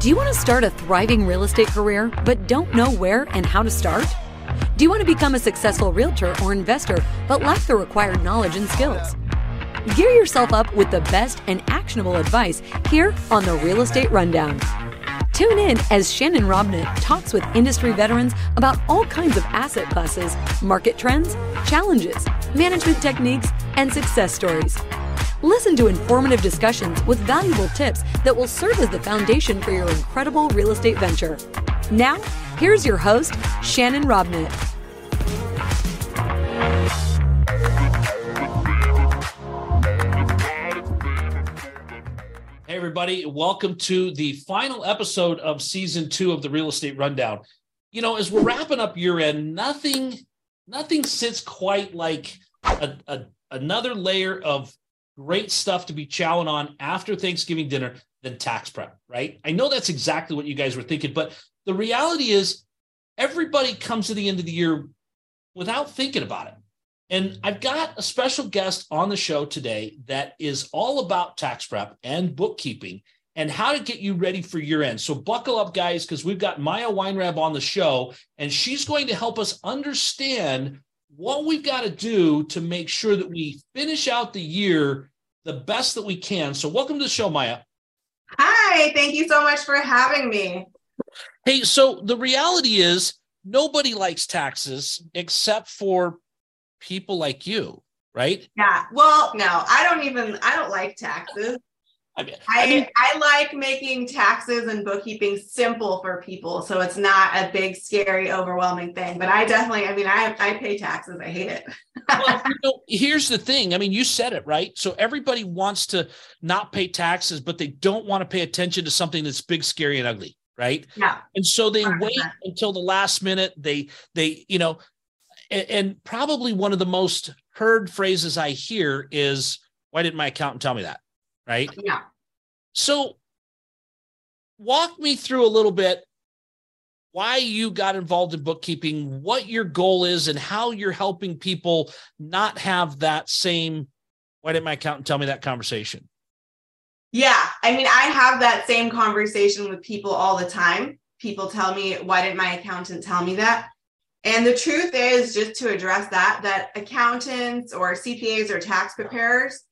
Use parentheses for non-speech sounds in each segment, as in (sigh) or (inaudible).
Do you want to start a thriving real estate career but don't know where and how to start? Do you want to become a successful realtor or investor but lack the required knowledge and skills? Gear yourself up with the best and actionable advice here on the Real Estate Rundown. Tune in as Shannon Robnett talks with industry veterans about all kinds of asset classes, market trends, challenges, management techniques, and success stories. Listen to informative discussions with valuable tips that will serve as the foundation for your incredible real estate venture. Now, here's your host, Shannon Robnett. Hey, everybody, welcome to the final episode of season two of the Real Estate Rundown. You know, as we're wrapping up year end, nothing, nothing sits quite like a, a, another layer of great stuff to be chowing on after Thanksgiving dinner than tax prep, right? I know that's exactly what you guys were thinking, but the reality is everybody comes to the end of the year without thinking about it. And I've got a special guest on the show today that is all about tax prep and bookkeeping and how to get you ready for year end. So buckle up, guys, because we've got Maya Weinrab on the show, and she's going to help us understand what we've got to do to make sure that we finish out the year the best that we can. So welcome to the show, Maya. Hi, thank you so much for having me. Hey, so the reality is nobody likes taxes except for people like you, right? Yeah. Well, no, I don't even I don't like taxes. I, mean, I, mean, I, like making taxes and bookkeeping simple for people, so it's not a big, scary, overwhelming thing. But I definitely, I mean, I I pay taxes. I hate it. well, (laughs) you know, here's the thing. I mean, you said it right. So everybody wants to not pay taxes, but they don't want to pay attention to something that's big, scary, and ugly, right? Yeah. And so they 100%. wait until the last minute. They they you know, and, and probably one of the most heard phrases I hear is, "Why didn't my accountant tell me that?" Right? Yeah. So walk me through a little bit why you got involved in bookkeeping, what your goal is, and how you're helping people not have that same why didn't my accountant tell me that conversation? Yeah. I mean, I have that same conversation with people all the time. People tell me, why didn't my accountant tell me that? And the truth is, just to address that, that accountants or CPAs or tax preparers,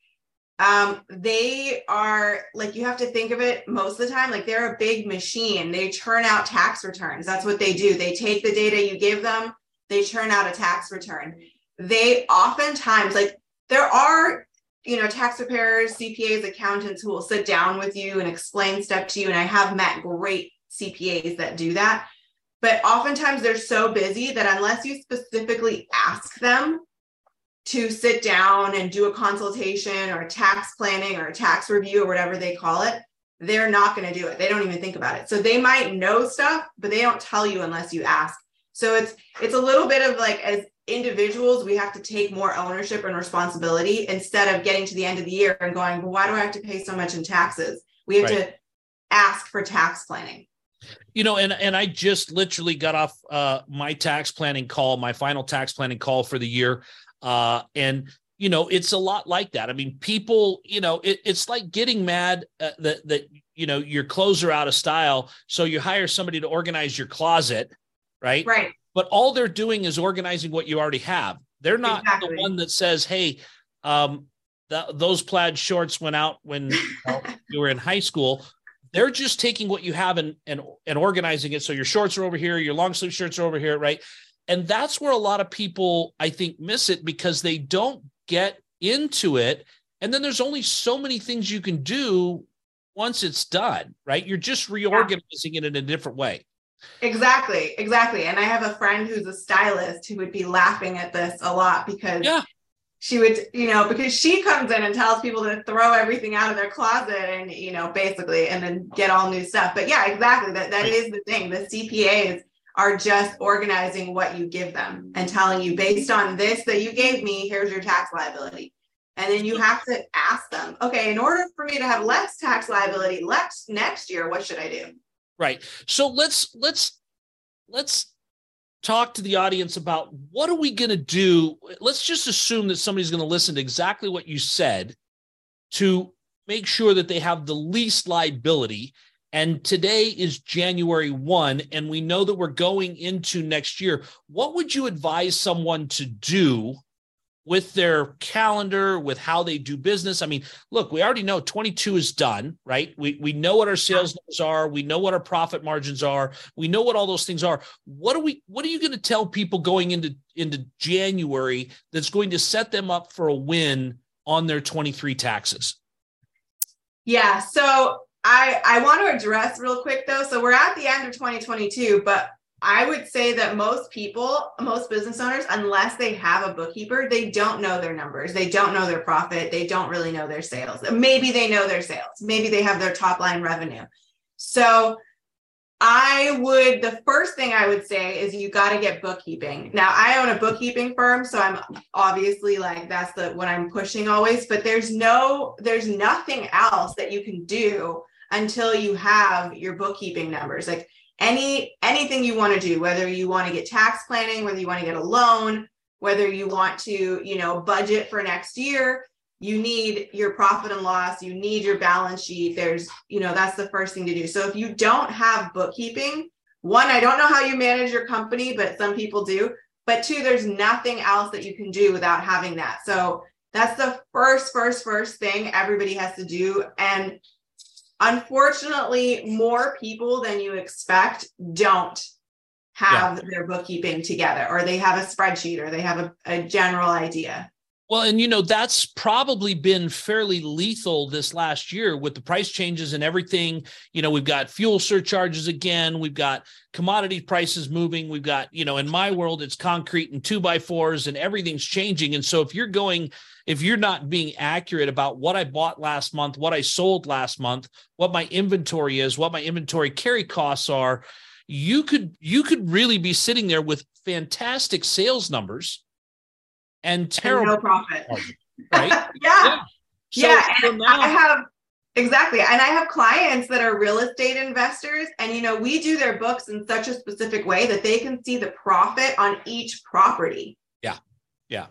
um, they are like you have to think of it most of the time like they're a big machine. They churn out tax returns. That's what they do. They take the data you give them, they churn out a tax return. They oftentimes like there are you know tax preparers, CPAs, accountants who will sit down with you and explain stuff to you. And I have met great CPAs that do that. But oftentimes they're so busy that unless you specifically ask them to sit down and do a consultation or tax planning or a tax review or whatever they call it, they're not going to do it. They don't even think about it. So they might know stuff, but they don't tell you unless you ask. So it's it's a little bit of like as individuals, we have to take more ownership and responsibility instead of getting to the end of the year and going, well, why do I have to pay so much in taxes? We have right. to ask for tax planning you know and and i just literally got off uh my tax planning call my final tax planning call for the year uh, and you know, it's a lot like that. I mean, people, you know, it, it's like getting mad uh, that that you know your clothes are out of style, so you hire somebody to organize your closet, right? Right. But all they're doing is organizing what you already have. They're not exactly. the one that says, "Hey, um, those plaid shorts went out when you, (laughs) know, you were in high school." They're just taking what you have and and and organizing it. So your shorts are over here, your long sleeve shirts are over here, right? And that's where a lot of people, I think, miss it because they don't get into it. And then there's only so many things you can do once it's done, right? You're just reorganizing yeah. it in a different way. Exactly, exactly. And I have a friend who's a stylist who would be laughing at this a lot because yeah. she would, you know, because she comes in and tells people to throw everything out of their closet and, you know, basically, and then get all new stuff. But yeah, exactly. That that is the thing. The CPAs are just organizing what you give them and telling you based on this that you gave me, here's your tax liability. And then you have to ask them, okay, in order for me to have less tax liability next next year, what should I do? Right. So let's let's let's talk to the audience about what are we going to do? Let's just assume that somebody's going to listen to exactly what you said to make sure that they have the least liability and today is January 1, and we know that we're going into next year. What would you advise someone to do with their calendar, with how they do business? I mean, look, we already know 22 is done, right? We, we know what our sales numbers are, we know what our profit margins are, we know what all those things are. What are we what are you going to tell people going into, into January that's going to set them up for a win on their 23 taxes? Yeah. So I I want to address real quick though. So we're at the end of 2022, but I would say that most people, most business owners, unless they have a bookkeeper, they don't know their numbers. They don't know their profit. They don't really know their sales. Maybe they know their sales. Maybe they have their top line revenue. So I would, the first thing I would say is you got to get bookkeeping. Now, I own a bookkeeping firm, so I'm obviously like that's the what I'm pushing always, but there's no, there's nothing else that you can do until you have your bookkeeping numbers. Like any anything you want to do, whether you want to get tax planning, whether you want to get a loan, whether you want to, you know, budget for next year, you need your profit and loss, you need your balance sheet. There's, you know, that's the first thing to do. So if you don't have bookkeeping, one, I don't know how you manage your company, but some people do. But two, there's nothing else that you can do without having that. So that's the first, first, first thing everybody has to do. And unfortunately, more people than you expect don't have yeah. their bookkeeping together, or they have a spreadsheet, or they have a, a general idea. Well, and you know, that's probably been fairly lethal this last year with the price changes and everything. You know, we've got fuel surcharges again, we've got commodity prices moving, we've got, you know, in my world, it's concrete and two by fours and everything's changing. And so if you're going if you're not being accurate about what I bought last month, what I sold last month, what my inventory is, what my inventory carry costs are, you could you could really be sitting there with fantastic sales numbers and terrible and no profit. Right? (laughs) yeah. Yeah. So, yeah. And now- I have Exactly. And I have clients that are real estate investors and you know, we do their books in such a specific way that they can see the profit on each property. Yeah.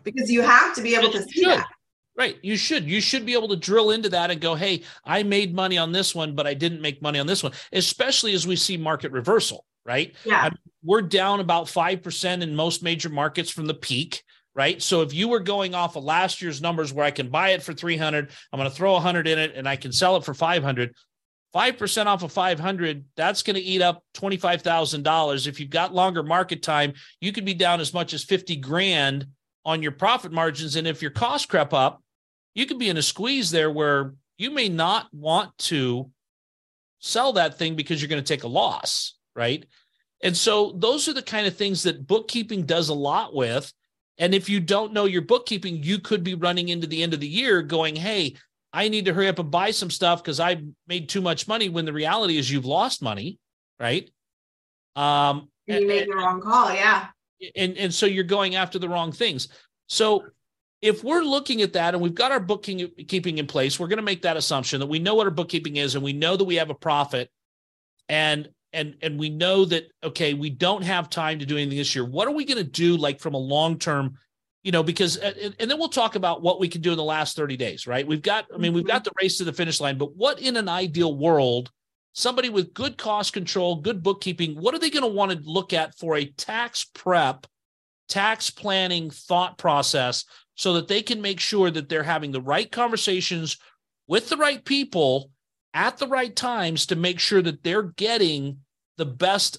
Because you have to be able to see should. that. Right. You should. You should be able to drill into that and go, hey, I made money on this one, but I didn't make money on this one, especially as we see market reversal, right? Yeah. I mean, we're down about 5% in most major markets from the peak, right? So if you were going off of last year's numbers where I can buy it for 300, I'm going to throw 100 in it and I can sell it for 500. 5% off of 500, that's going to eat up $25,000. If you've got longer market time, you could be down as much as 50 grand on your profit margins. And if your costs creep up, you could be in a squeeze there where you may not want to sell that thing because you're going to take a loss, right? And so those are the kind of things that bookkeeping does a lot with. And if you don't know your bookkeeping, you could be running into the end of the year going, hey, I need to hurry up and buy some stuff because I made too much money when the reality is you've lost money, right? Um, you made the wrong call, yeah and and so you're going after the wrong things. So if we're looking at that and we've got our bookkeeping in place we're going to make that assumption that we know what our bookkeeping is and we know that we have a profit and and and we know that okay we don't have time to do anything this year. What are we going to do like from a long term you know because uh, and, and then we'll talk about what we can do in the last 30 days right? We've got i mean we've mm-hmm. got the race to the finish line but what in an ideal world somebody with good cost control, good bookkeeping, what are they going to want to look at for a tax prep, tax planning thought process so that they can make sure that they're having the right conversations with the right people at the right times to make sure that they're getting the best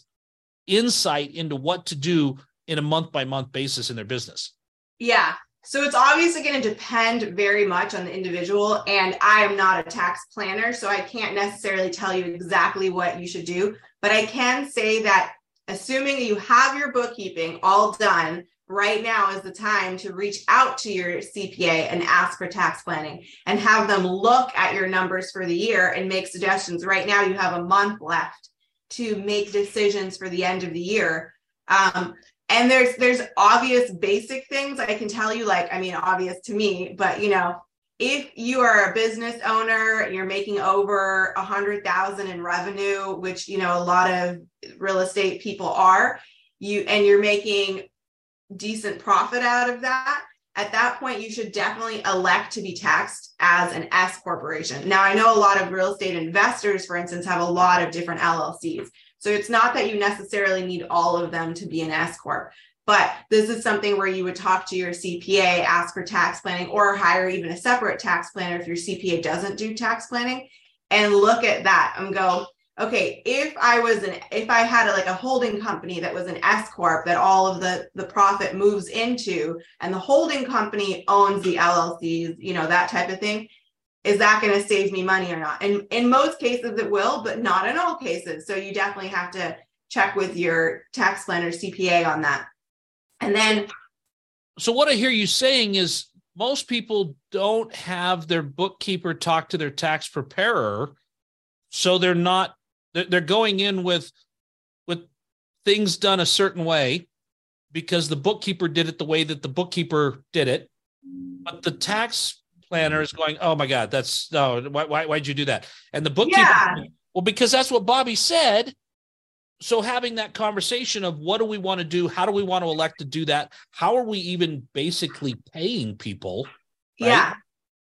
insight into what to do in a month by month basis in their business? Yeah. So it's obviously going to depend very much on the individual. And I am not a tax planner, so I can't necessarily tell you exactly what you should do. But I can say that assuming you have your bookkeeping all done, right now is the time to reach out to your CPA and ask for tax planning and have them look at your numbers for the year and make suggestions. Right now, you have a month left to make decisions for the end of the year. Um, and there's there's obvious basic things i can tell you like i mean obvious to me but you know if you are a business owner you're making over a hundred thousand in revenue which you know a lot of real estate people are you and you're making decent profit out of that at that point you should definitely elect to be taxed as an S corporation. Now I know a lot of real estate investors for instance have a lot of different LLCs. So it's not that you necessarily need all of them to be an S corp. But this is something where you would talk to your CPA, ask for tax planning, or hire even a separate tax planner if your CPA doesn't do tax planning, and look at that and go, okay, if I was an if I had a, like a holding company that was an S corp that all of the the profit moves into, and the holding company owns the LLCs, you know that type of thing. Is that going to save me money or not? And in most cases, it will, but not in all cases. So you definitely have to check with your tax planner CPA on that. And then so what I hear you saying is most people don't have their bookkeeper talk to their tax preparer so they're not they're going in with with things done a certain way because the bookkeeper did it the way that the bookkeeper did it but the tax planner is going oh my god that's no why, why why'd you do that? And the bookkeeper yeah. well because that's what bobby said. So having that conversation of what do we want to do how do we want to elect to do that how are we even basically paying people right? yeah.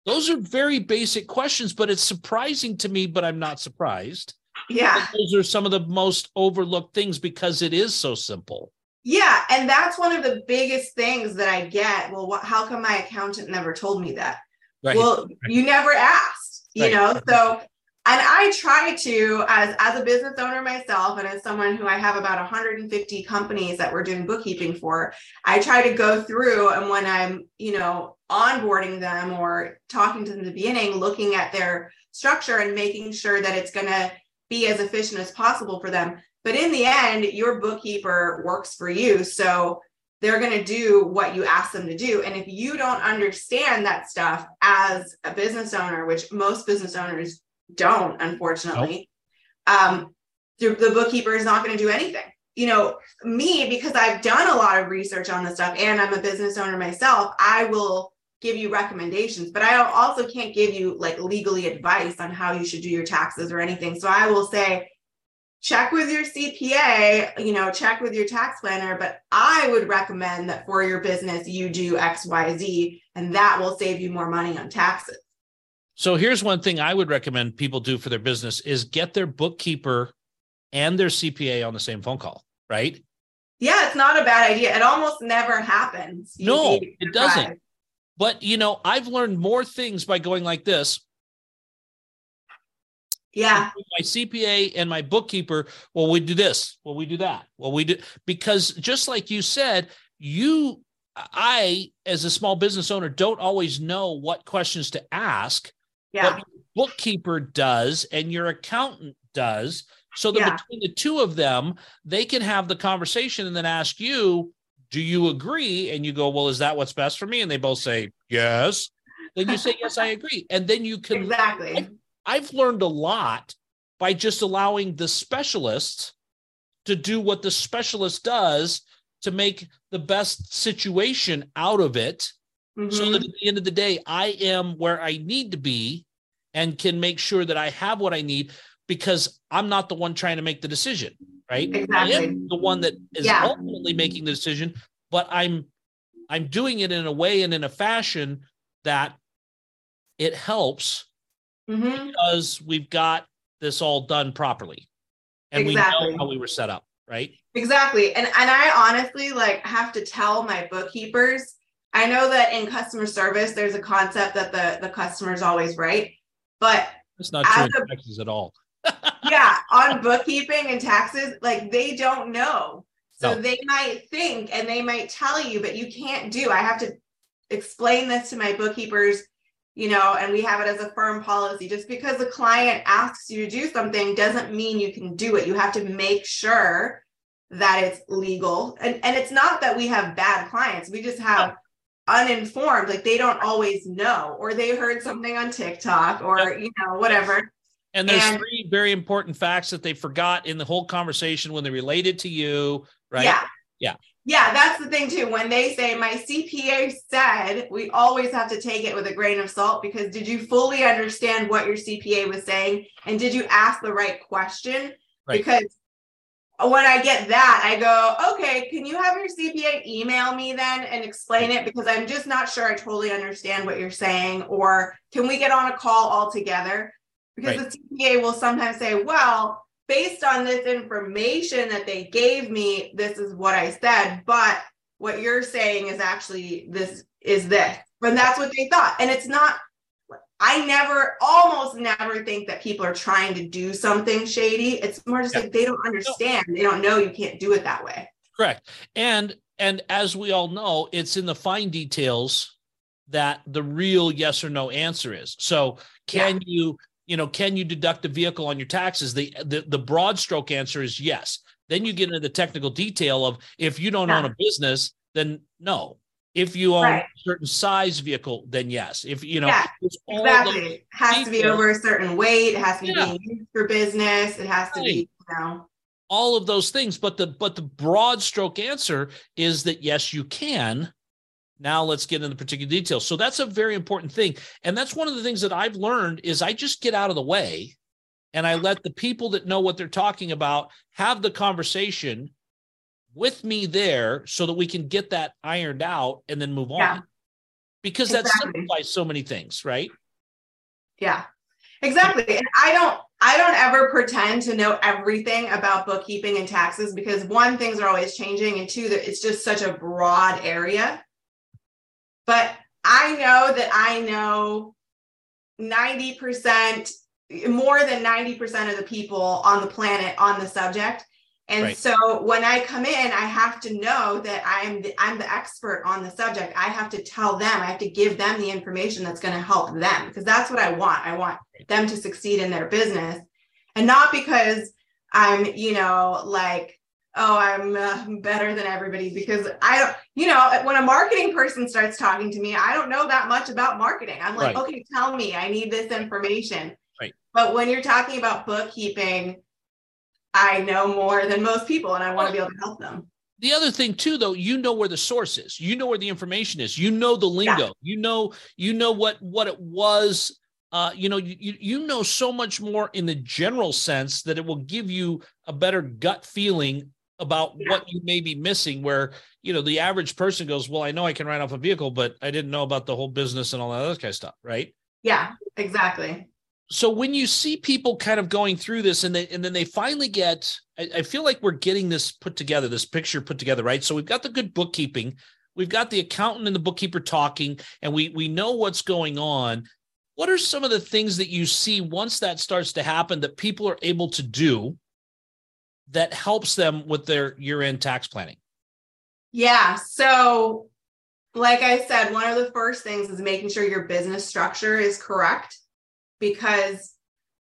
Those are very basic questions but it's surprising to me but i'm not surprised. Yeah. Those are some of the most overlooked things because it is so simple. Yeah and that's one of the biggest things that i get. Well what, how come my accountant never told me that right. well you never asked you right. know so and i try to as as a business owner myself and as someone who i have about 150 companies that we're doing bookkeeping for i try to go through and when i'm you know onboarding them or talking to them in the beginning looking at their structure and making sure that it's going to be as efficient as possible for them but in the end your bookkeeper works for you so they're going to do what you ask them to do. And if you don't understand that stuff as a business owner, which most business owners don't, unfortunately. Nope. Um, the, the bookkeeper is not going to do anything. You know, me, because I've done a lot of research on this stuff and I'm a business owner myself, I will give you recommendations, but I also can't give you like legally advice on how you should do your taxes or anything. So I will say, check with your CPA, you know, check with your tax planner, but I would recommend that for your business, you do XYZ, and that will save you more money on taxes. So here's one thing I would recommend people do for their business is get their bookkeeper and their CPA on the same phone call, right? Yeah, it's not a bad idea. It almost never happens. You no, it doesn't. But you know, I've learned more things by going like this. Yeah. My CPA and my bookkeeper, well, we do this, well, we do that. Well, we do because just like you said, you I, as a small business owner, don't always know what questions to ask yeah. bookkeeper does and your accountant does so that yeah. between the two of them they can have the conversation and then ask you do you agree and you go well is that what's best for me and they both say yes then you say yes i (laughs) agree and then you can exactly I've, learned a lot by just allowing the specialist to do what the specialist does to make the best situation out of it mm-hmm. so that at the end of the day, I am where I need to be and can make sure that I have what I need because I'm not the one trying to make the decision, right? Exactly. I am the one that is yeah. ultimately making the decision, but I'm I'm doing it in a way and in a fashion that it helps mm-hmm. because we've got this all done properly and exactly. we know how we were set up, right? Exactly. And and I honestly like have to tell my bookkeepers I know that in customer service, there's a concept that the, the customer is always right, but it's not true in taxes at all. (laughs) yeah, on bookkeeping and taxes, like they don't know. So no. they might think and they might tell you, but you can't do. I have to explain this to my bookkeepers, you know, and we have it as a firm policy. Just because the client asks you to do something doesn't mean you can do it. You have to make sure that it's legal. And, and it's not that we have bad clients. We just have uninformed like they don't always know or they heard something on tiktok or you know whatever and there's and, three very important facts that they forgot in the whole conversation when they related to you right yeah yeah yeah that's the thing too when they say my cpa said we always have to take it with a grain of salt because did you fully understand what your cpa was saying and did you ask the right question right. because when I get that, I go, okay, can you have your CPA email me then and explain it? Because I'm just not sure I totally understand what you're saying. Or can we get on a call all together? Because right. the CPA will sometimes say, well, based on this information that they gave me, this is what I said. But what you're saying is actually this is this. And that's what they thought. And it's not I never, almost never think that people are trying to do something shady. It's more just yeah. like they don't understand. They don't know you can't do it that way. Correct. And and as we all know, it's in the fine details that the real yes or no answer is. So can yeah. you, you know, can you deduct a vehicle on your taxes? The, the the broad stroke answer is yes. Then you get into the technical detail of if you don't yeah. own a business, then no. If you own right. a certain size vehicle, then yes. If you know, yeah, exactly, it has to be over a certain weight. It has to be yeah. being used for business. It has to be, you know, all of those things. But the but the broad stroke answer is that yes, you can. Now let's get into particular details. So that's a very important thing, and that's one of the things that I've learned is I just get out of the way, and I let the people that know what they're talking about have the conversation with me there so that we can get that ironed out and then move yeah. on. Because exactly. that simplifies so many things, right? Yeah. Exactly. And I don't I don't ever pretend to know everything about bookkeeping and taxes because one things are always changing and two that it's just such a broad area. But I know that I know 90% more than 90% of the people on the planet on the subject and right. so when I come in, I have to know that I'm the, I'm the expert on the subject. I have to tell them, I have to give them the information that's going to help them because that's what I want. I want them to succeed in their business and not because I'm, you know, like, oh, I'm uh, better than everybody because I don't, you know, when a marketing person starts talking to me, I don't know that much about marketing. I'm like, right. okay, tell me, I need this information. Right. But when you're talking about bookkeeping, I know more than most people and I want to be able to help them. The other thing too, though, you know where the source is. You know where the information is. You know the lingo. Yeah. You know, you know what what it was. Uh, you know, you you know so much more in the general sense that it will give you a better gut feeling about yeah. what you may be missing. Where you know the average person goes, "Well, I know I can write off a vehicle, but I didn't know about the whole business and all that other kind of stuff." Right? Yeah, exactly so when you see people kind of going through this and they and then they finally get I, I, feel like we're getting this put together this picture put together right so we've got the good bookkeeping we've got the accountant and the bookkeeper talking and we we know what's going on what are some of the things that you see once that starts to happen that people are able to do that helps them with their year-end tax planning yeah so like i said one of the first things is making sure your business structure is correct because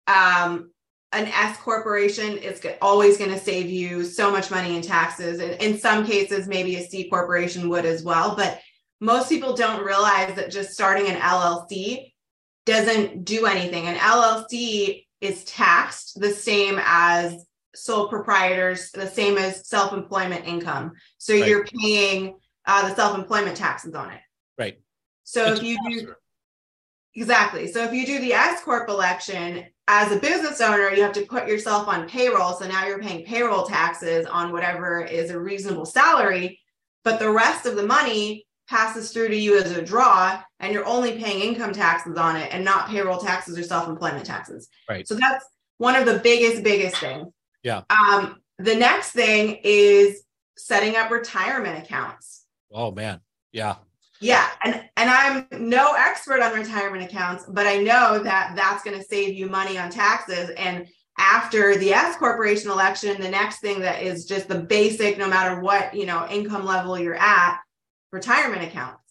um, an S corporation is always going to save you so much money in taxes. And in some cases, maybe a C corporation would as well. But most people don't realize that just starting an LLC doesn't do anything. An LLC is taxed the same as sole proprietors, the same as self employment income. So right. you're paying uh, the self employment taxes on it. Right. So it's if you do Exactly. So if you do the S corp election as a business owner, you have to put yourself on payroll. So now you're paying payroll taxes on whatever is a reasonable salary, but the rest of the money passes through to you as a draw and you're only paying income taxes on it and not payroll taxes or self-employment taxes. Right. So that's one of the biggest biggest things. Yeah. Um the next thing is setting up retirement accounts. Oh man. Yeah. Yeah, and and I'm no expert on retirement accounts, but I know that that's going to save you money on taxes. And after the S corporation election, the next thing that is just the basic, no matter what you know income level you're at, retirement accounts.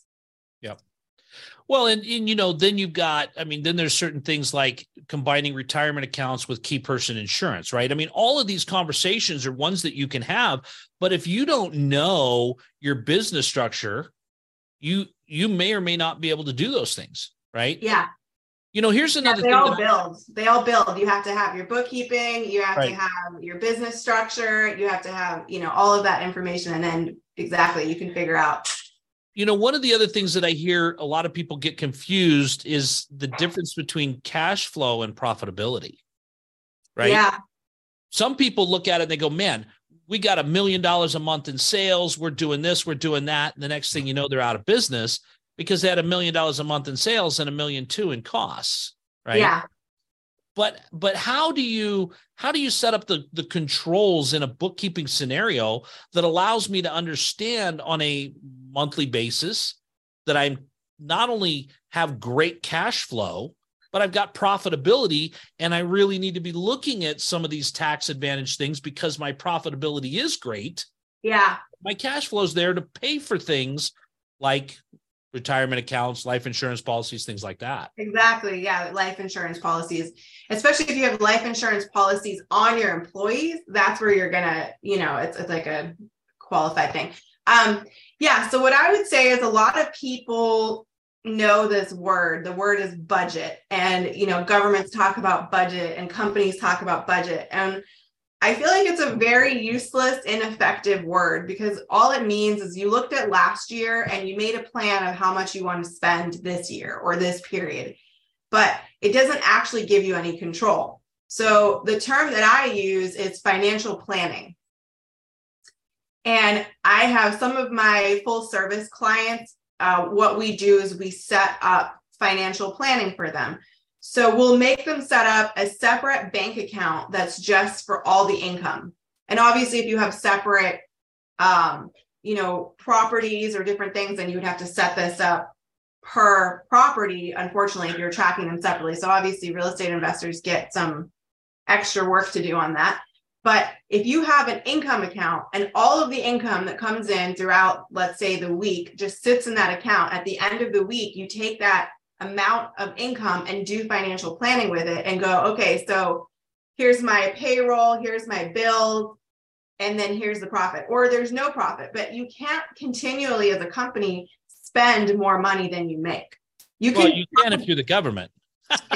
Well, and, and you know, then you've got, I mean, then there's certain things like combining retirement accounts with key person insurance, right? I mean, all of these conversations are ones that you can have, but if you don't know your business structure, you you may or may not be able to do those things, right? Yeah. You know, here's another yeah, they all build. They all build. You have to have your bookkeeping, you have right. to have your business structure, you have to have, you know, all of that information and then exactly you can figure out you know, one of the other things that I hear a lot of people get confused is the difference between cash flow and profitability. Right? Yeah. Some people look at it and they go, "Man, we got a million dollars a month in sales. We're doing this, we're doing that. And the next thing you know, they're out of business because they had a million dollars a month in sales and a million two in costs. Right. Yeah. But but how do you how do you set up the the controls in a bookkeeping scenario that allows me to understand on a monthly basis that I'm not only have great cash flow, but I've got profitability and I really need to be looking at some of these tax advantage things because my profitability is great. Yeah. My cash flow is there to pay for things like retirement accounts, life insurance policies, things like that. Exactly. Yeah. Life insurance policies, especially if you have life insurance policies on your employees, that's where you're going to, you know, it's, it's like a qualified thing. Um, yeah. So what I would say is a lot of people know this word. The word is budget. And you know governments talk about budget and companies talk about budget. And i feel like it's a very useless ineffective word because all it means is you looked at last year and you made a plan of how much you want to spend this year or this period but it doesn't actually give you any control. So the term that i use is financial planning and I have some of my full service clients uh, what we do is we set up financial planning for them. So we'll make them set up a separate bank account that's just for all the income. And obviously, if you have separate, um, you know, properties or different things, then you would have to set this up per property. Unfortunately, if you're tracking them separately, so obviously, real estate investors get some extra work to do on that. But if you have an income account and all of the income that comes in throughout, let's say the week, just sits in that account, at the end of the week, you take that amount of income and do financial planning with it and go, okay, so here's my payroll, here's my bills, and then here's the profit. Or there's no profit, but you can't continually as a company spend more money than you make. You can, well, you can if you're the government. (laughs)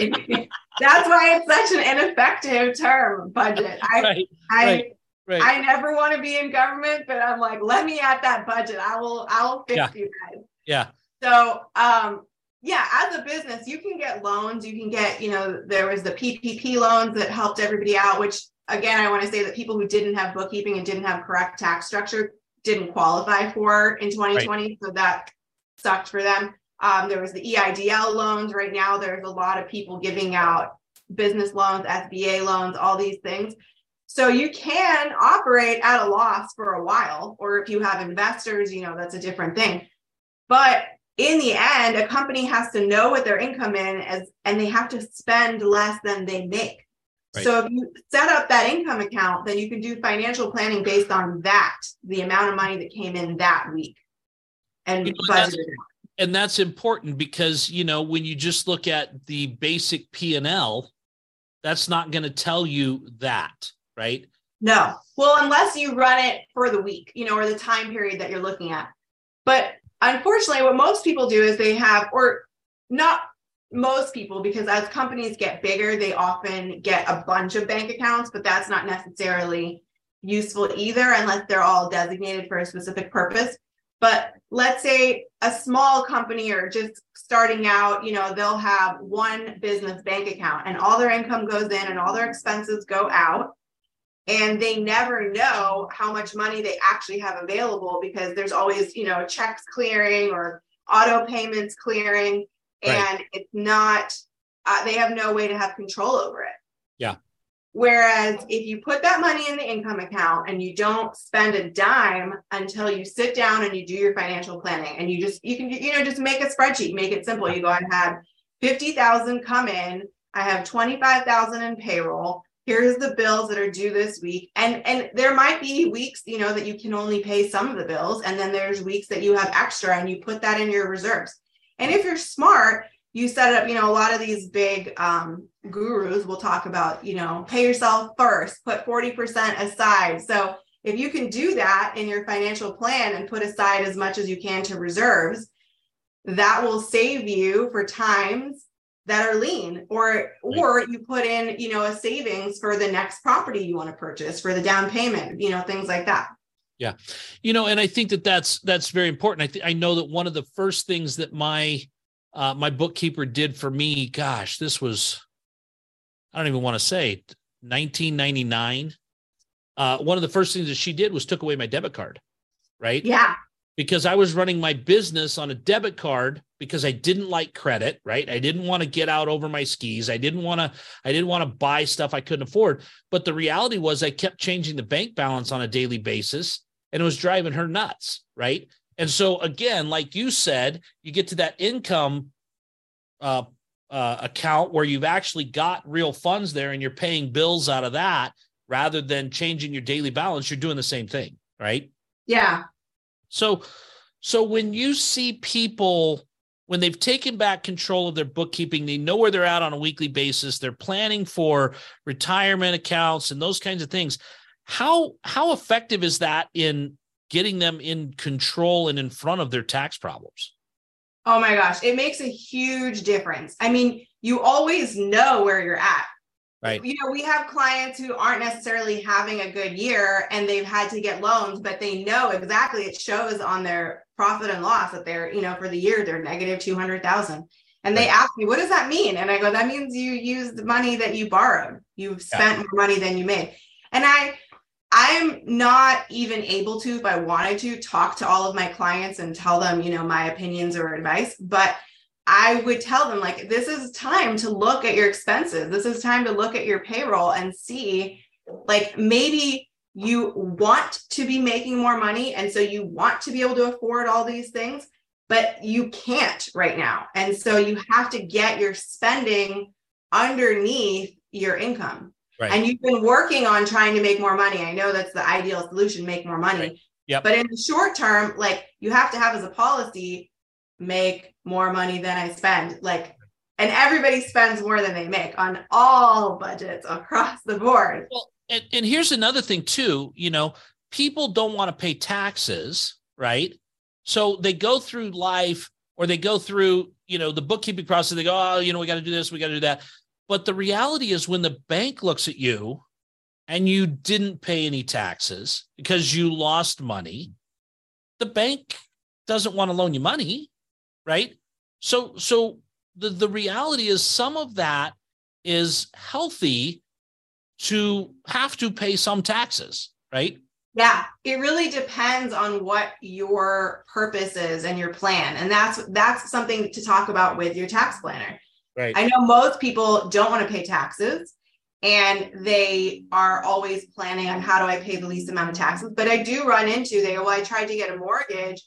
That's why it's such an ineffective term, budget. I right, I right, right. I never want to be in government, but I'm like, let me at that budget. I will I'll fix yeah. you guys. Yeah. So um yeah, as a business, you can get loans. You can get, you know, there was the PPP loans that helped everybody out, which again, I want to say that people who didn't have bookkeeping and didn't have correct tax structure didn't qualify for in 2020. So that sucked for them. Um, there was the EIDL loans. Right now, there's a lot of people giving out business loans, SBA loans, all these things. So you can operate at a loss for a while, or if you have investors, you know, that's a different thing. But in the end, a company has to know what their income in is, and they have to spend less than they make. Right. So if you set up that income account, then you can do financial planning based on that, the amount of money that came in that week, and budget it and that's important because you know when you just look at the basic p&l that's not going to tell you that right? No. Well unless you run it for the week you know or the time period that you're looking at. But unfortunately what most people do is they have or not most people because as companies get bigger they often get a bunch of bank accounts but that's not necessarily useful either unless they're all designated for a specific purpose but let's say a small company or just starting out, you know, they'll have one business bank account and all their income goes in and all their expenses go out. And they never know how much money they actually have available because there's always, you know, checks clearing or auto payments clearing. Right. And it's not, uh, they have no way to have control over it. Yeah. Whereas if you put that money in the income account and you don't spend a dime until you sit down and you do your financial planning and you just you can you know just make a spreadsheet, make it simple. You go and have 50,000 come in, I have 25,000 in payroll. Here's the bills that are due this week. And and there might be weeks, you know, that you can only pay some of the bills and then there's weeks that you have extra and you put that in your reserves. And if you're smart, you set up, you know, a lot of these big um, gurus will talk about, you know, pay yourself first, put 40% aside. So if you can do that in your financial plan and put aside as much as you can to reserves, that will save you for times that are lean. Or or you put in you know a savings for the next property you want to purchase for the down payment you know things like that. Yeah. You know and i think that that's that's very important. I th- i know that one of the first things that my uh, my bookkeeper did for me. Gosh, this was, I don't even want to say 1999. uh, one of the first things that she did was took away my debit card, right? Yeah. Because I was running my business on a debit card because I didn't like credit, right? I didn't want to get out over my skis. I didn't want to, I didn't want to buy stuff I couldn't afford. But the reality was I kept changing the bank balance on a daily basis and it was driving her nuts, right? And so again, like you said, you get to that income uh, uh, account where you've actually got real funds there and you're paying bills out of that rather than changing your daily balance, you're doing the same thing, right? Yeah. So, so when you see people when they've taken back control of their bookkeeping, they know where they're at on a weekly basis. They're planning for retirement accounts and those kinds of things. How how effective is that in getting them in control and in front of their tax problems? Oh my gosh, it makes a huge difference. I mean, you always know where you're at. Right. You know, we have clients who aren't necessarily having a good year and they've had to get loans, but they know exactly it shows on their profit and loss that they're, you know, for the year they're negative 200,000. And they ask me, what does that mean? And I go, that means you used money that you borrowed. You've spent yeah. more money than you made. And I I'm not even able to, if I wanted to, talk to all of my clients and tell them, you know, my opinions or advice. But I would tell them, like, this is time to look at your expenses. This is time to look at your payroll and see, like, maybe you want to be making more money. And so you want to be able to afford all these things, but you can't right now. And so you have to get your spending underneath your income. Right. And you've been working on trying to make more money. I know that's the ideal solution, make more money. Right. Yep. But in the short term, like you have to have as a policy, make more money than I spend. Like, and everybody spends more than they make on all budgets across the board. Well, and, and here's another thing too, you know, people don't want to pay taxes, right? So they go through life or they go through, you know, the bookkeeping process. They go, oh, you know, we got to do this, we got to do that. But the reality is when the bank looks at you and you didn't pay any taxes because you lost money, the bank doesn't want to loan you money, right? So so the, the reality is some of that is healthy to have to pay some taxes, right? Yeah, it really depends on what your purpose is and your plan. And that's that's something to talk about with your tax planner. Right. I know most people don't want to pay taxes and they are always planning on how do I pay the least amount of taxes. But I do run into they well, I tried to get a mortgage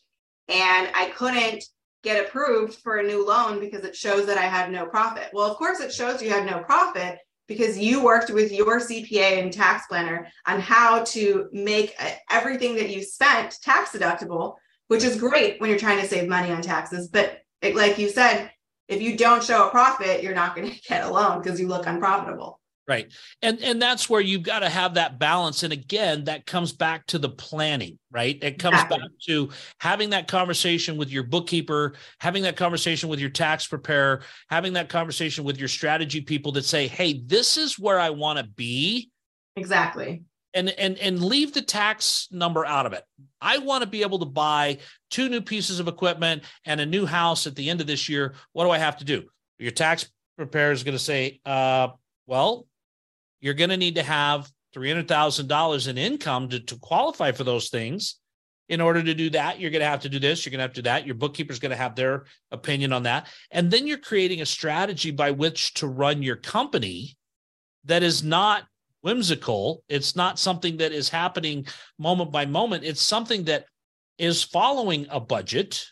and I couldn't get approved for a new loan because it shows that I had no profit. Well, of course, it shows you had no profit because you worked with your CPA and tax planner on how to make uh, everything that you spent tax deductible, which is great when you're trying to save money on taxes. But it, like you said, if you don't show a profit, you're not going (laughs) to get a loan because you look unprofitable. Right. And and that's where you've got to have that balance. And again, that comes back to the planning, right? It comes exactly. back to having that conversation with your bookkeeper, having that conversation with your tax preparer, having that conversation with your strategy people that say, hey, this is where I want to be. Exactly and and and leave the tax number out of it. I want to be able to buy two new pieces of equipment and a new house at the end of this year. What do I have to do? Your tax preparer is going to say, uh, well, you're going to need to have $300,000 in income to, to qualify for those things. In order to do that, you're going to have to do this, you're going to have to do that. Your bookkeeper's going to have their opinion on that. And then you're creating a strategy by which to run your company that is not whimsical. It's not something that is happening moment by moment. It's something that is following a budget,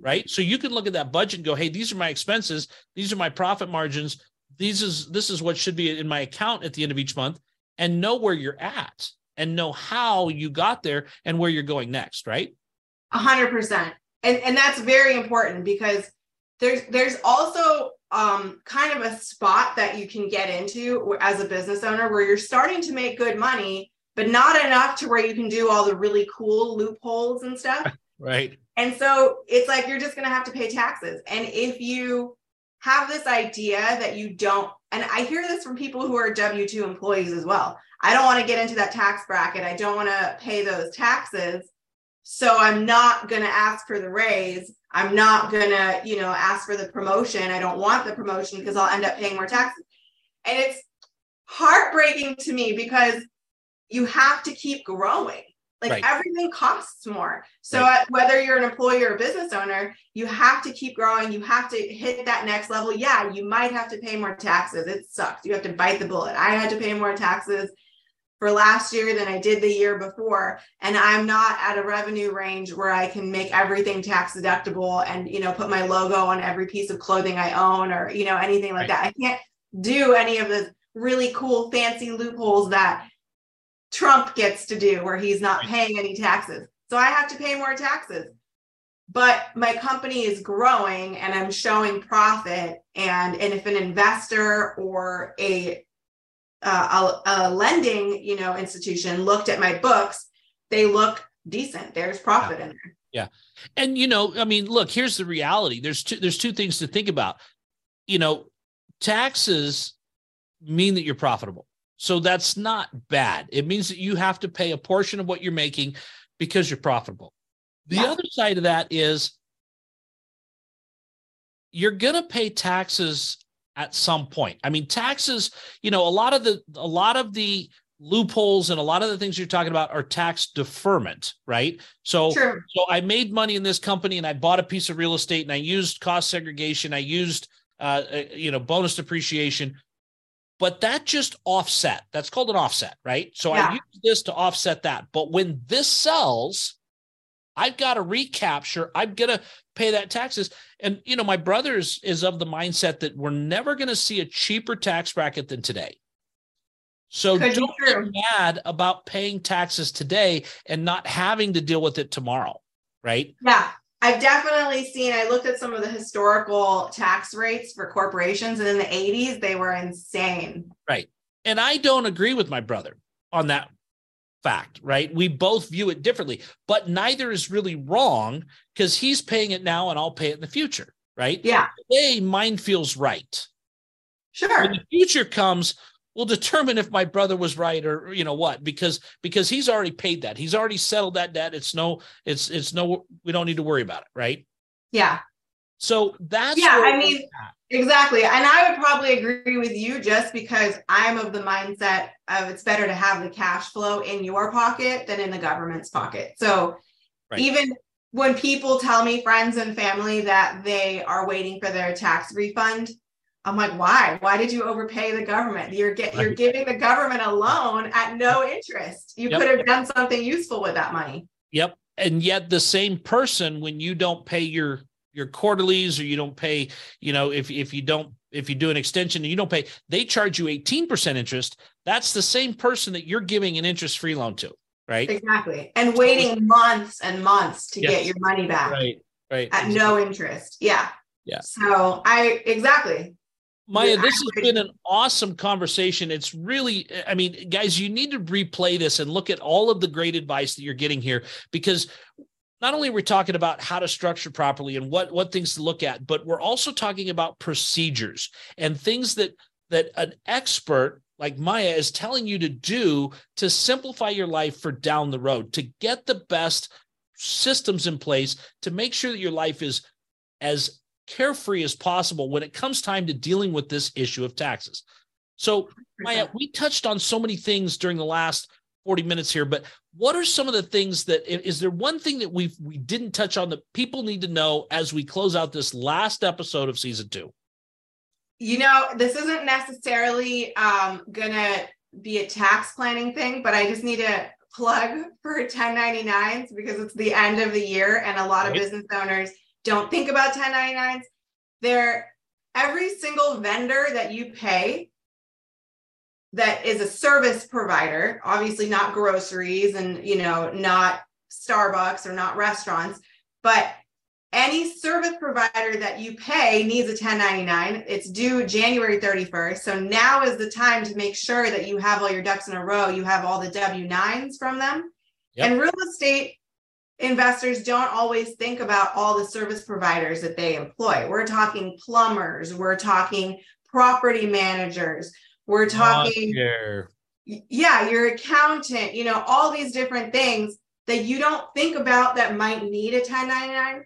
right? So you can look at that budget and go, "Hey, these are my expenses. These are my profit margins. These is this is what should be in my account at the end of each month," and know where you're at and know how you got there and where you're going next, right? A hundred percent, and and that's very important because there's there's also um, kind of a spot that you can get into as a business owner where you're starting to make good money, but not enough to where you can do all the really cool loopholes and stuff. (laughs) Right. And so it's like you're just going to have to pay taxes. And if you have this idea that you don't, and I hear this from people who are W 2 employees as well. I don't want to get into that tax bracket. I don't want to pay those taxes. So I'm not going to ask for the raise I'm not gonna, you know, ask for the promotion. I don't want the promotion because I'll end up paying more taxes. And it's heartbreaking to me because you have to keep growing. Like Right. everything costs more. So Right. whether you're an employee or a business owner, you have to keep growing. You have to hit that next level. Yeah, you might have to pay more taxes. It sucks. You have to bite the bullet. I had to pay more taxes for last year than I did the year before. And I'm not at a revenue range where I can make everything tax deductible and, you know, put my logo on every piece of clothing I own or, you know, anything like Right. that. I can't do any of the really cool, fancy loopholes that Trump gets to do where he's not Right. paying any taxes. So I have to pay more taxes. But my company is growing and I'm showing profit. And, and if an investor or a uh, a, a lending, you know, institution looked at my books, they look decent. There's profit in there. Yeah. And you know, I mean, look, here's the reality. There's two there's two things to think about. You know, taxes mean that you're profitable. So that's not bad. It means that you have to pay a portion of what you're making because you're profitable. The Yeah. other side of that is you're going to pay taxes at some point. I mean, taxes, you know, a lot of the a lot of the loopholes and a lot of the things you're talking about are tax deferment, right? So so I made money in this company and I bought a piece of real estate and I used cost segregation. I used, uh, uh, you know, bonus depreciation, but that just offset. That's called an offset, right? So I use this to offset that. But when this sells, I've got to recapture. I'm gonna pay that taxes. And you know, my brother is, is of the mindset that we're never going to see a cheaper tax bracket than today. So Could don't get mad about paying taxes today and not having to deal with it tomorrow, right? Yeah. I've definitely seen, I looked at some of the historical tax rates for corporations, and in the 80s, they were insane. Right. And I don't agree with my brother on that fact, right? We both view it differently, but neither is really wrong because he's paying it now and I'll pay it in the future, right? Yeah, Today, mine feels right. sure. when the future comes we'll determine if my brother was right or you know what because because he's already paid that he's already settled that debt it's no it's it's no we don't need to worry about it right Yeah, so that's Yeah, I mean- exactly. And I would probably agree with you just because I'm of the mindset of it's better to have the cash flow in your pocket than in the government's pocket. So Right. even when people tell me, friends and family, that they are waiting for their tax refund, I'm like, why? Why did you overpay the government? You're get you're giving the government a loan at no interest. You Yep. could have done something useful with that money. yep and yet the same person when you don't pay your your quarterlies or you don't pay you know if if you don't if you do an extension and you don't pay they charge you 18% interest that's the same person that you're giving an interest free loan to right Exactly. And waiting months and months to Yes. get your money back. right right at no interest. Yeah. Yeah. So I exactly. Maya, this has been an awesome conversation. It's really, I mean, guys, you need to replay this and look at all of the great advice that you're getting here because not only are we talking about how to structure properly and what what things to look at, but we're also talking about procedures and things that that an expert like Maya is telling you to do to simplify your life for down the road, to get the best systems in place to make sure that your life is as carefree as possible when it comes time to dealing with this issue of taxes. So, Maya, we touched on so many things during the last 40 minutes here, but what are some of the things that is there one thing that we we didn't touch on that people need to know as we close out this last episode of season 2? You know, this isn't necessarily um gonna be a tax planning thing, but I just need to plug for 1099s because it's the end of the year and a lot of business owners don't think about 1099s. They're every single vendor that you pay that is a service provider, obviously not groceries and you know, not Starbucks or not restaurants, but any service provider that you pay needs a 1099. It's due January 31st. So now is the time to make sure that you have all your ducks in a row. You have all the W 9s from them. Yep. And real estate investors don't always think about all the service providers that they employ. We're talking plumbers, we're talking property managers, we're talking yeah, your accountant, you know, all these different things that you don't think about that might need a 1099.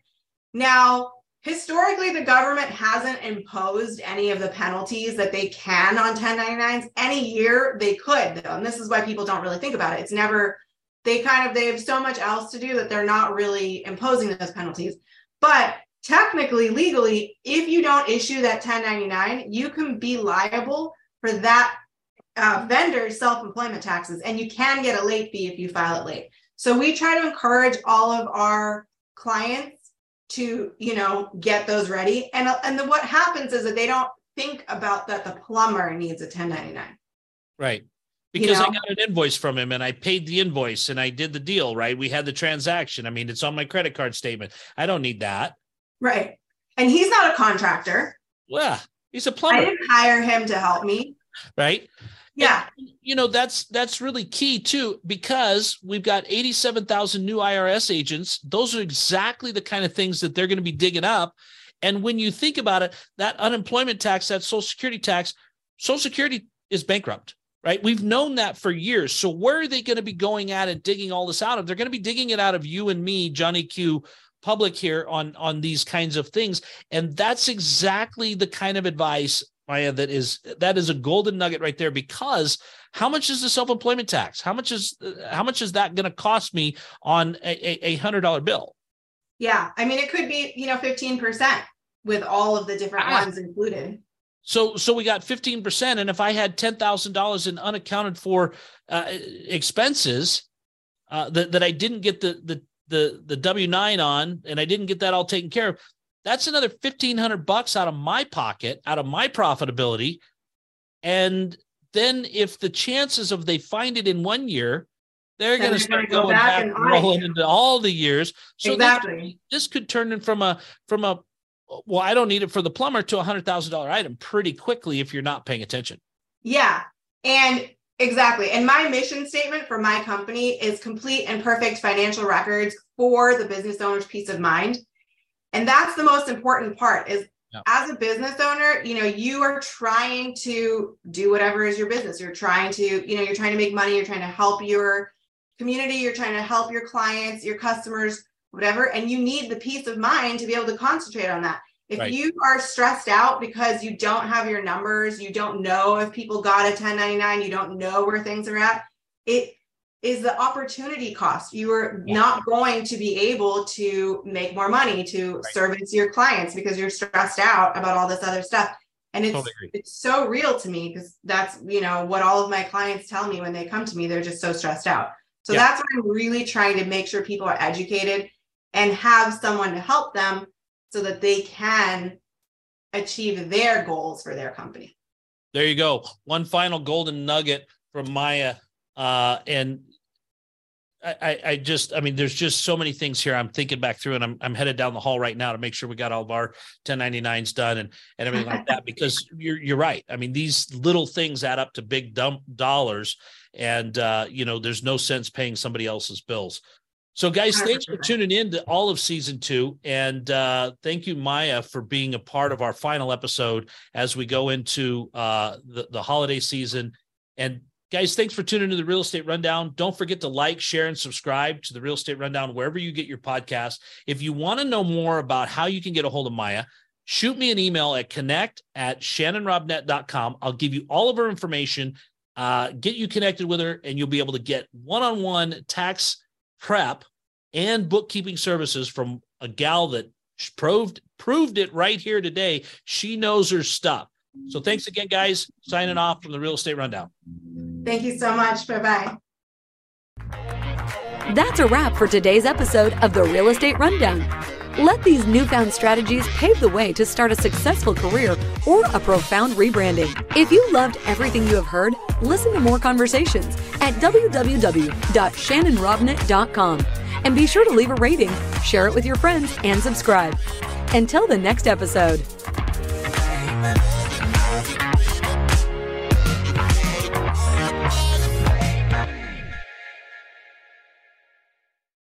Now, historically the government hasn't imposed any of the penalties that they can on 1099s any year they could though and this is why people don't really think about it. It's never they kind of they have so much else to do that they're not really imposing those penalties. But technically legally if you don't issue that 1099 you can be liable for that uh, vendor's self-employment taxes and you can get a late fee if you file it late so we try to encourage all of our clients to you know get those ready and and the, what happens is that they don't think about that the plumber needs a 1099 right because you know? I got an invoice from him and I paid the invoice and I did the deal, right? We had the transaction. I mean, it's on my credit card statement. I don't need that. Right. And he's not a contractor. Well, he's a plumber. I didn't hire him to help me. Right. Yeah. And, you know, that's that's really key too, because we've got 87,000 new IRS agents. Those are exactly the kind of things that they're going to be digging up. And when you think about it, that unemployment tax, that social security tax, social security is bankrupt, right? We've known that for years. So where are they going to be going at and digging all this out of? They're going to be digging it out of you and me, Johnny Q, public here on on these kinds of things and that's exactly the kind of advice Maya, that is that is a golden nugget right there because how much is the self-employment tax? How much is how much is that going to cost me on a, a hundred dollar bill? Yeah, I mean it could be you know fifteen percent with all of the different ah. ones included. So so we got fifteen percent, and if I had ten thousand dollars in unaccounted for uh, expenses uh, that that I didn't get the the the the W nine on, and I didn't get that all taken care of, that's another 1500 bucks out of my pocket, out of my profitability. And then if the chances of they find it in one year, they're going to start go going back, back rolling into all the years. So exactly. this, this could turn in from a from a well, I don't need it for the plumber to a hundred thousand dollar item pretty quickly if you're not paying attention. Yeah. And exactly. And my mission statement for my company is complete and perfect financial records for the business owner's peace of mind. And that's the most important part is yeah. as a business owner you know you are trying to do whatever is your business. You're trying to you know you're trying to make money. You're trying to help your community. You're trying to help your clients your customers whatever. And you need the peace of mind to be able to concentrate on that if right. you are stressed out because you don't have your numbers you don't know if people got a 1099 you don't know where things are at it is the opportunity cost. You are yeah. not going to be able to make more money to right. service your clients because you're stressed out about all this other stuff. And it's totally it's so real to me because that's you know what all of my clients tell me when they come to me. They're just so stressed out. So yeah. that's what I'm really trying to make sure people are educated and have someone to help them so that they can achieve their goals for their company. There you go. One final golden nugget from Maya. Uh, and I, I just, I mean, there's just so many things here. I'm thinking back through, and I'm I'm headed down the hall right now to make sure we got all of our 1099s done and and everything like that. (laughs) Because you're you're right. I mean, these little things add up to big dump dollars, and uh, you know, there's no sense paying somebody else's bills. So, guys, thanks for tuning in to all of season two, and uh, thank you, Maya, for being a part of our final episode as we go into uh, the the holiday season. And Guys, thanks for tuning to the Real Estate Rundown. Don't forget to like, share, and subscribe to the Real Estate Rundown wherever you get your podcast. If you want to know more about how you can get a hold of Maya, shoot me an email at connect at shannonrobnett.com. I'll give you all of her information, uh, get you connected with her, and you'll be able to get one on one tax prep and bookkeeping services from a gal that proved proved it right here today. She knows her stuff. So thanks again, guys. Signing off from the Real Estate Rundown. Thank you so much. Bye bye. That's a wrap for today's episode of the Real Estate Rundown. Let these newfound strategies pave the way to start a successful career or a profound rebranding. If you loved everything you have heard, listen to more conversations at www.shannonrobnett.com. And be sure to leave a rating, share it with your friends, and subscribe. Until the next episode.